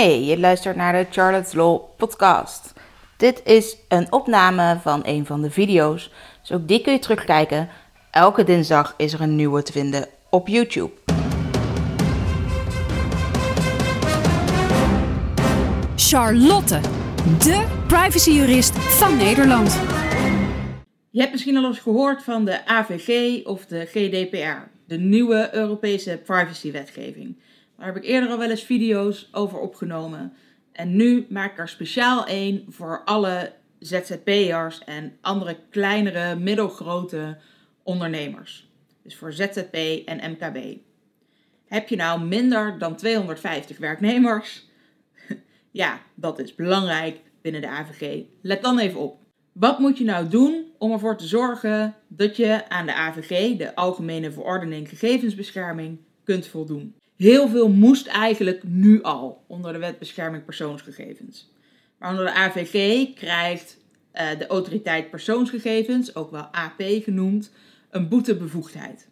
Hey, je luistert naar de Charlotte's Law podcast. Dit is een opname van een van de video's, dus ook die kun je terugkijken. Elke dinsdag is er een nieuwe te vinden op YouTube. Charlotte, de privacyjurist van Nederland. Je hebt misschien al eens gehoord van de AVG of de GDPR, de nieuwe Europese privacywetgeving. Daar heb ik eerder al wel eens video's over opgenomen. En nu maak ik er speciaal één voor alle ZZP'ers en andere kleinere, middelgrote ondernemers. Dus voor ZZP en MKB. Heb je nou minder dan 250 werknemers? ja, dat is belangrijk binnen de AVG. Let dan even op. Wat moet je nou doen om ervoor te zorgen dat je aan de AVG, de Algemene Verordening Gegevensbescherming, kunt voldoen? Heel veel moest eigenlijk nu al onder de Wet Bescherming Persoonsgegevens. Maar onder de AVG krijgt uh, de Autoriteit Persoonsgegevens, ook wel AP genoemd, een boetebevoegdheid.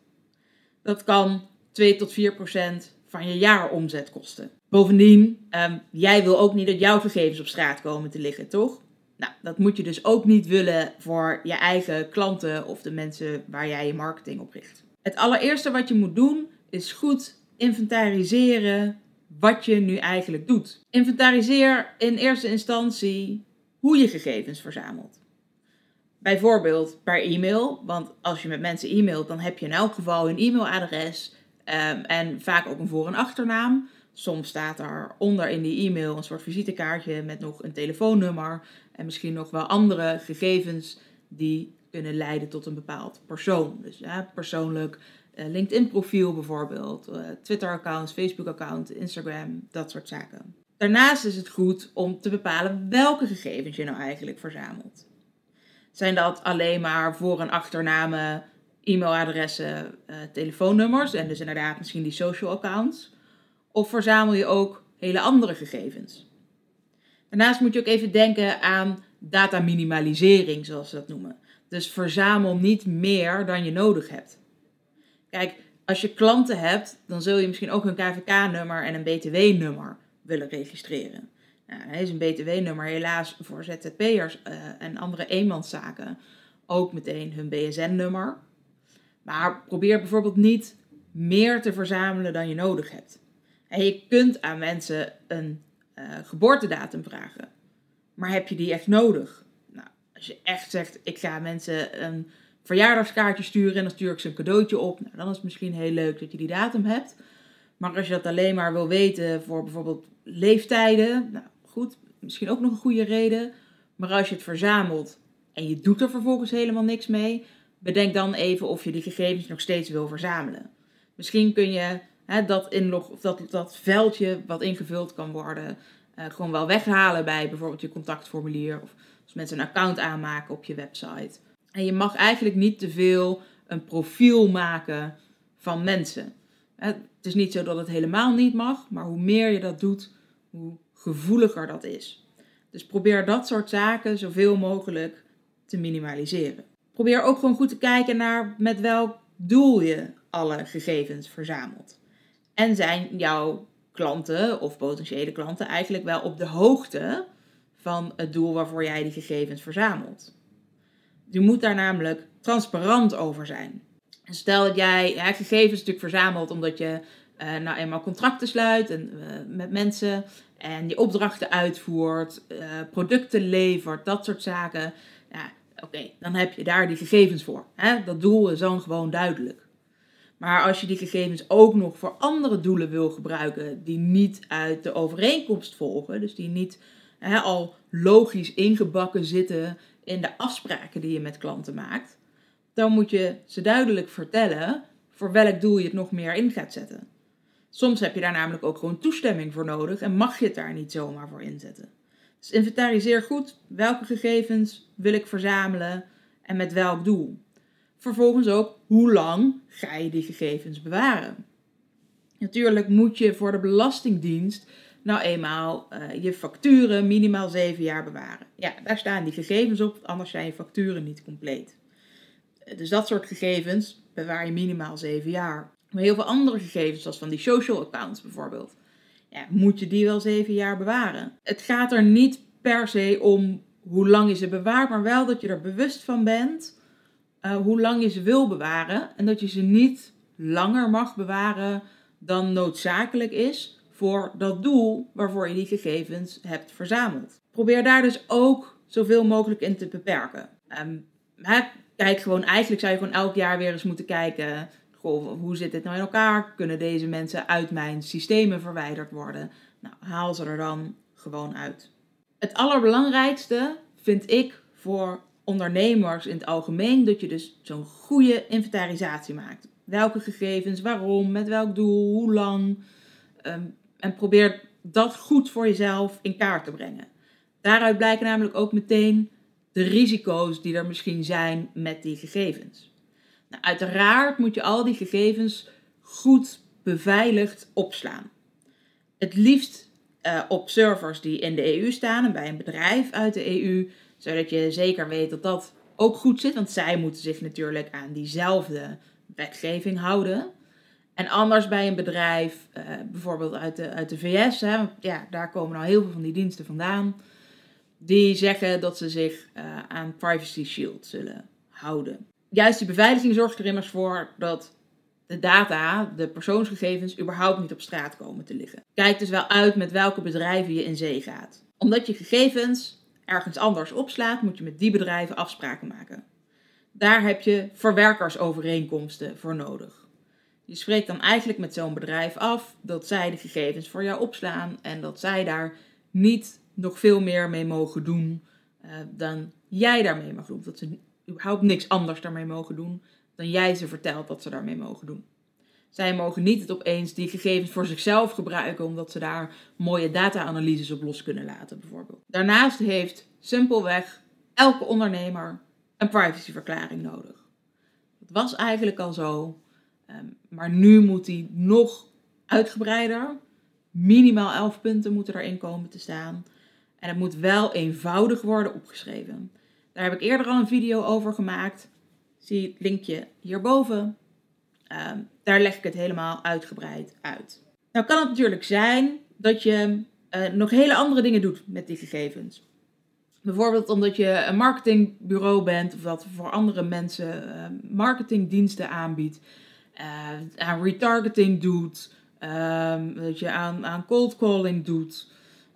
Dat kan 2 tot 4 procent van je jaaromzet kosten. Bovendien, um, jij wil ook niet dat jouw gegevens op straat komen te liggen, toch? Nou, dat moet je dus ook niet willen voor je eigen klanten of de mensen waar jij je marketing op richt. Het allereerste wat je moet doen is goed inventariseren wat je nu eigenlijk doet. Inventariseer in eerste instantie hoe je gegevens verzamelt. Bijvoorbeeld per e-mail, want als je met mensen e-mailt, dan heb je in elk geval een e-mailadres um, en vaak ook een voor- en achternaam. Soms staat er onder in die e-mail een soort visitekaartje met nog een telefoonnummer en misschien nog wel andere gegevens die kunnen leiden tot een bepaald persoon. Dus ja, persoonlijk LinkedIn-profiel bijvoorbeeld, uh, Twitter-accounts, Facebook-account, Instagram, dat soort zaken. Daarnaast is het goed om te bepalen welke gegevens je nou eigenlijk verzamelt. Zijn dat alleen maar voor- en achternamen, e-mailadressen, uh, telefoonnummers en dus inderdaad misschien die social accounts? Of verzamel je ook hele andere gegevens? Daarnaast moet je ook even denken aan data minimalisering, zoals ze dat noemen. Dus verzamel niet meer dan je nodig hebt. Kijk, als je klanten hebt, dan zul je misschien ook een KVK-nummer en een BTW-nummer willen registreren. Nou, is een BTW-nummer helaas voor ZZP'ers uh, en andere eenmanszaken ook meteen hun BSN-nummer. Maar probeer bijvoorbeeld niet meer te verzamelen dan je nodig hebt. En je kunt aan mensen een uh, geboortedatum vragen. Maar heb je die echt nodig? Nou, als je echt zegt, ik ga mensen een verjaardagskaartje sturen en dan stuur ik ze een cadeautje op. Nou, dan is het misschien heel leuk dat je die datum hebt. Maar als je dat alleen maar wil weten voor bijvoorbeeld leeftijden, nou goed, misschien ook nog een goede reden. Maar als je het verzamelt en je doet er vervolgens helemaal niks mee, bedenk dan even of je die gegevens nog steeds wil verzamelen. Misschien kun je hè, dat, inlog, of dat, dat veldje wat ingevuld kan worden, uh, gewoon wel weghalen bij bijvoorbeeld je contactformulier. Of als mensen een account aanmaken op je website. En je mag eigenlijk niet te veel een profiel maken van mensen. Het is niet zo dat het helemaal niet mag, maar hoe meer je dat doet, hoe gevoeliger dat is. Dus probeer dat soort zaken zoveel mogelijk te minimaliseren. Probeer ook gewoon goed te kijken naar met welk doel je alle gegevens verzamelt. En zijn jouw klanten of potentiële klanten eigenlijk wel op de hoogte van het doel waarvoor jij die gegevens verzamelt? Je moet daar namelijk transparant over zijn. Stel dat jij ja, gegevens natuurlijk verzamelt omdat je uh, nou eenmaal contracten sluit en, uh, met mensen en je opdrachten uitvoert, uh, producten levert, dat soort zaken. Ja, oké, dan heb je daar die gegevens voor. Hè? Dat doel is dan gewoon duidelijk. Maar als je die gegevens ook nog voor andere doelen wil gebruiken die niet uit de overeenkomst volgen, dus die niet hè, al logisch ingebakken zitten in de afspraken die je met klanten maakt, dan moet je ze duidelijk vertellen voor welk doel je het nog meer in gaat zetten. Soms heb je daar namelijk ook gewoon toestemming voor nodig en mag je het daar niet zomaar voor inzetten. Dus inventariseer goed welke gegevens wil ik verzamelen en met welk doel. Vervolgens ook hoe lang ga je die gegevens bewaren. Natuurlijk moet je voor de Belastingdienst nou eenmaal uh, je facturen minimaal 7 jaar bewaren. Ja, daar staan die gegevens op, anders zijn je facturen niet compleet. Dus dat soort gegevens bewaar je minimaal 7 jaar. Maar heel veel andere gegevens, zoals van die social accounts bijvoorbeeld, ja, moet je die wel zeven jaar bewaren. Het gaat er niet per se om hoe lang je ze bewaart, maar wel dat je er bewust van bent uh, hoe lang je ze wil bewaren. En dat je ze niet langer mag bewaren dan noodzakelijk is voor dat doel waarvoor je die gegevens hebt verzameld. Probeer daar dus ook zoveel mogelijk in te beperken. Um, kijk gewoon, eigenlijk zou je gewoon elk jaar weer eens moeten kijken. Hoe zit dit nou in elkaar? Kunnen deze mensen uit mijn systemen verwijderd worden? Nou, haal ze er dan gewoon uit. Het allerbelangrijkste vind ik voor ondernemers in het algemeen dat je dus zo'n goede inventarisatie maakt. Welke gegevens, waarom, met welk doel, hoe lang. Ehm, en probeer dat goed voor jezelf in kaart te brengen. Daaruit blijken namelijk ook meteen de risico's die er misschien zijn met die gegevens. Nou, uiteraard moet je al die gegevens goed beveiligd opslaan. Het liefst uh, op servers die in de EU staan en bij een bedrijf uit de EU, zodat je zeker weet dat dat ook goed zit, want zij moeten zich natuurlijk aan diezelfde wetgeving houden. En anders bij een bedrijf, uh, bijvoorbeeld uit de, uit de VS, hè, ja, daar komen nou heel veel van die diensten vandaan die zeggen dat ze zich uh, aan Privacy Shield zullen houden. Juist die beveiliging zorgt er immers voor dat de data, de persoonsgegevens, überhaupt niet op straat komen te liggen. Kijk dus wel uit met welke bedrijven je in zee gaat. Omdat je gegevens ergens anders opslaat, moet je met die bedrijven afspraken maken. Daar heb je verwerkersovereenkomsten voor nodig. Je spreekt dan eigenlijk met zo'n bedrijf af dat zij de gegevens voor jou opslaan en dat zij daar niet nog veel meer mee mogen doen uh, dan jij daarmee mag doen. Dat ze überhaupt niks anders daarmee mogen doen dan jij ze vertelt dat ze daarmee mogen doen. Zij mogen niet het opeens die gegevens voor zichzelf gebruiken, omdat ze daar mooie data-analyses op los kunnen laten, bijvoorbeeld. Daarnaast heeft simpelweg elke ondernemer een privacyverklaring nodig. Dat was eigenlijk al zo, ehm, maar nu moet die nog uitgebreider. Minimaal 11 punten moeten erin komen te staan. En het moet wel eenvoudig worden opgeschreven. Daar heb ik eerder al een video over gemaakt. Zie het linkje hierboven. Uh, daar leg ik het helemaal uitgebreid uit. Nou kan het natuurlijk zijn dat je uh, nog hele andere dingen doet met die gegevens. Bijvoorbeeld omdat je een marketingbureau bent of dat voor andere mensen uh, marketingdiensten aanbiedt, aan retargeting doet, ehm, dat je aan, aan cold calling doet.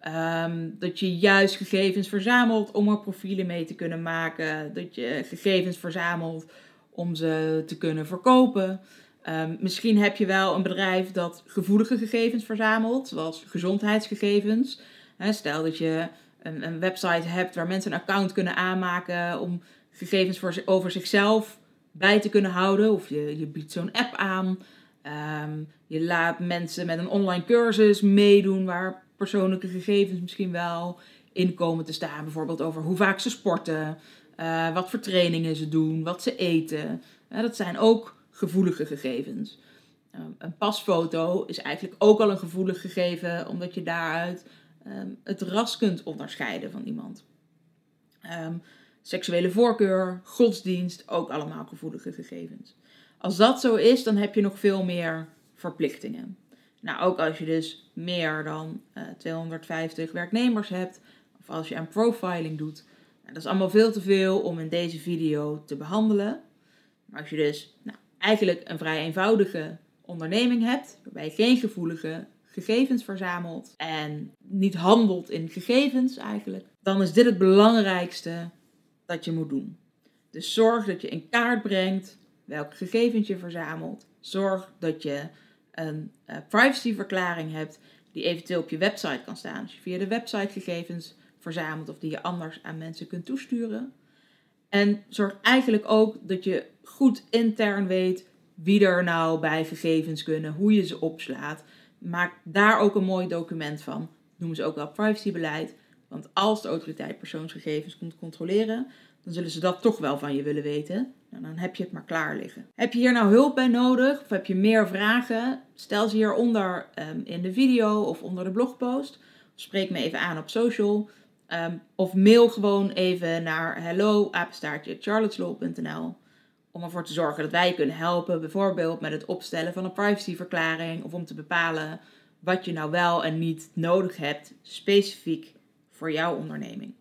Ehm, dat je juist gegevens verzamelt om er profielen mee te kunnen maken. Dat je gegevens verzamelt om ze te kunnen verkopen. Um, misschien heb je wel een bedrijf dat gevoelige gegevens verzamelt, zoals gezondheidsgegevens. stel dat je een, een, website hebt waar mensen een account kunnen aanmaken om gegevens voor, over zichzelf bij te kunnen houden. Of je, je biedt zo'n app aan. Um, je laat mensen met een online cursus meedoen waar persoonlijke gegevens misschien wel in komen te staan. Bijvoorbeeld over hoe vaak ze sporten, uh, wat voor trainingen ze doen, wat ze eten. Dat zijn ook gevoelige gegevens. Uh, een pasfoto is eigenlijk ook al een gevoelig gegeven, omdat je daaruit um, het ras kunt onderscheiden van iemand. Seksuele voorkeur, godsdienst, ook allemaal gevoelige gegevens. Als dat zo is, dan heb je nog veel meer verplichtingen. Nou, ook als je dus meer dan uh, eh, 250 werknemers hebt, of als je aan profiling doet, nou, dat is allemaal veel te veel om in deze video te behandelen. Maar als je dus nou, eigenlijk een vrij eenvoudige onderneming hebt, waarbij je geen gevoelige gegevens verzamelt en niet handelt in gegevens eigenlijk, dan is dit het belangrijkste dat je moet doen. Dus zorg dat je in kaart brengt welke gegevens je verzamelt. Zorg dat je een uh, privacyverklaring hebt die eventueel op je website kan staan. Als je via de website gegevens verzamelt of die je anders aan mensen kunt toesturen. En zorg eigenlijk ook dat je goed intern weet wie er nou bij gegevens kunnen, hoe je ze opslaat. Maak daar ook een mooi document van. Noemen ze ook wel privacybeleid. Want als de autoriteit persoonsgegevens komt controleren, dan zullen ze dat toch wel van je willen weten. Nou, dan heb je het maar klaar liggen. Heb je hier nou hulp bij nodig of heb je meer vragen? Stel ze hieronder um, in de video of onder de blogpost. Spreek me even aan op social. Um, of mail gewoon even naar hello charlotteslow.nl om ervoor te zorgen dat wij je kunnen helpen. Bijvoorbeeld met het opstellen van een privacyverklaring of om te bepalen wat je nou wel en niet nodig hebt, specifiek voor jouw onderneming.